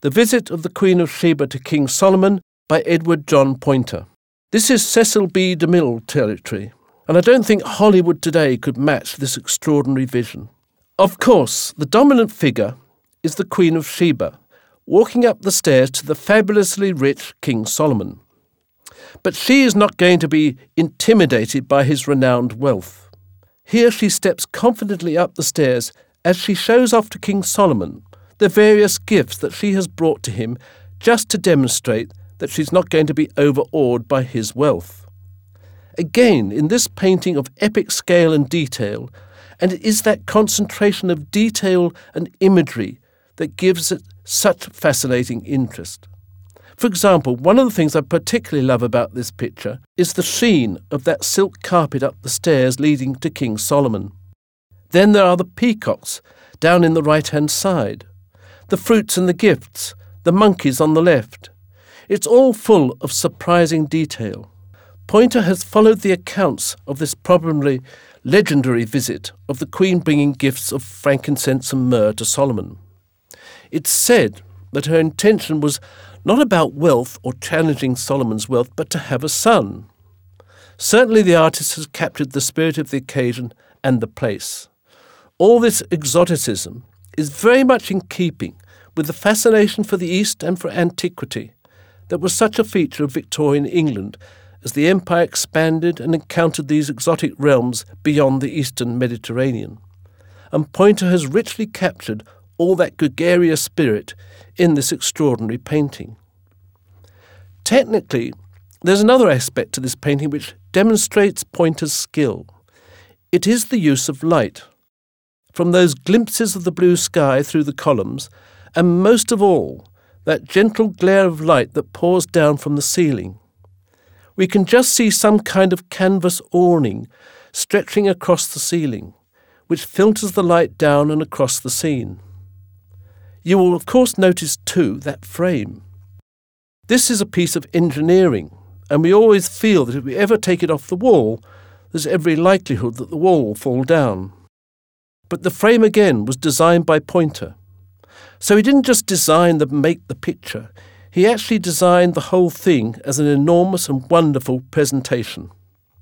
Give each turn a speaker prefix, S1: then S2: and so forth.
S1: The Visit of the Queen of Sheba to King Solomon by Edward John Poynter. This is Cecil B. DeMille territory, and I don't think Hollywood today could match this extraordinary vision. Of course, the dominant figure is the Queen of Sheba, walking up the stairs to the fabulously rich King Solomon. But she is not going to be intimidated by his renowned wealth. Here she steps confidently up the stairs as she shows off to King Solomon the various gifts that she has brought to him just to demonstrate that she's not going to be overawed by his wealth. Again, in this painting of epic scale and detail, and it is that concentration of detail and imagery that gives it such fascinating interest. For example, one of the things I particularly love about this picture is the sheen of that silk carpet up the stairs leading to King Solomon. Then there are the peacocks down in the right hand side, the fruits and the gifts, the monkeys on the left, it's all full of surprising detail. Poynter has followed the accounts of this probably legendary visit of the Queen bringing gifts of frankincense and myrrh to Solomon. It's said that her intention was not about wealth or challenging Solomon's wealth, but to have a son. Certainly, the artist has captured the spirit of the occasion and the place. All this exoticism is very much in keeping with the fascination for the East and for antiquity that was such a feature of Victorian England as the empire expanded and encountered these exotic realms beyond the eastern Mediterranean. And Poynter has richly captured all that gregarious spirit in this extraordinary painting. Technically, there's another aspect to this painting which demonstrates Poynter's skill. It is the use of light. From those glimpses of the blue sky through the columns, and most of all, that gentle glare of light that pours down from the ceiling. We can just see some kind of canvas awning stretching across the ceiling, which filters the light down and across the scene. You will, of course, notice too that frame. This is a piece of engineering, and we always feel that if we ever take it off the wall, there's every likelihood that the wall will fall down. But the frame again was designed by Poynter. So he didn't just design the make the picture, he actually designed the whole thing as an enormous and wonderful presentation.